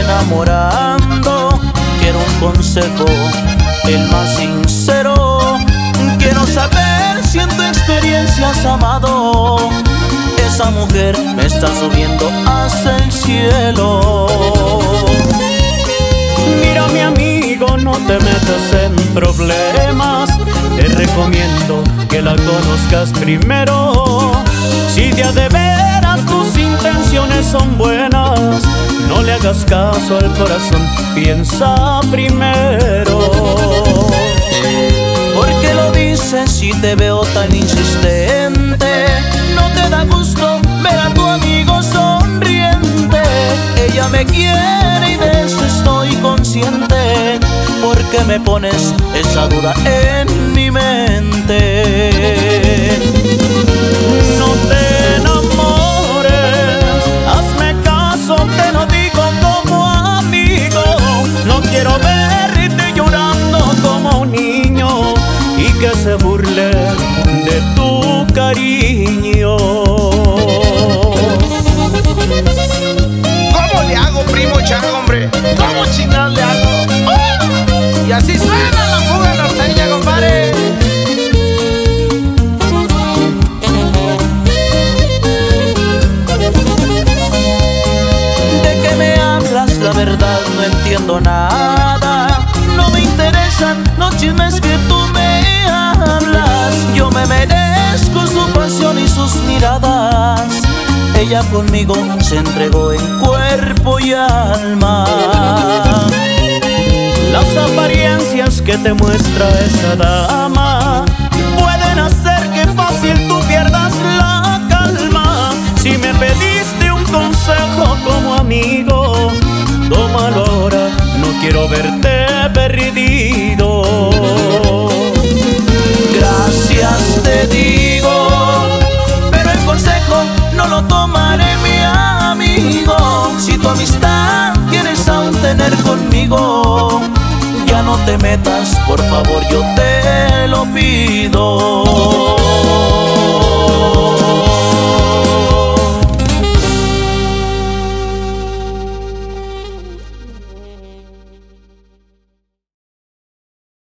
enamorando. Quiero un consejo, el más sincero. Quiero saber si en tu experiencia has amado. Esa mujer me está subiendo hasta el cielo. Mira mi amigo, no te metas en problemas. Te recomiendo que la conozcas primero. Si de de veras tus intenciones son buenas, no le hagas caso al corazón, piensa primero. Porque lo dices si te veo tan insistente? No te da gusto ver a tu amigo sonriente. Ella me quiere y de eso estoy consciente. Porque me pones esa duda en de tu cariño. ¿Cómo le hago, primo Chago, hombre? ¿Cómo chingados le hago? ¡Oh! Y así suena la fuga norteña, compadre. ¿De qué me hablas? La verdad no entiendo nada. No me interesan los chismes que Ella conmigo se entregó en cuerpo y alma. Las apariencias que te muestra esa dama pueden hacer que fácil tú pierdas la calma. Si me pediste un consejo como amigo, no te metas, por favor yo te lo pido.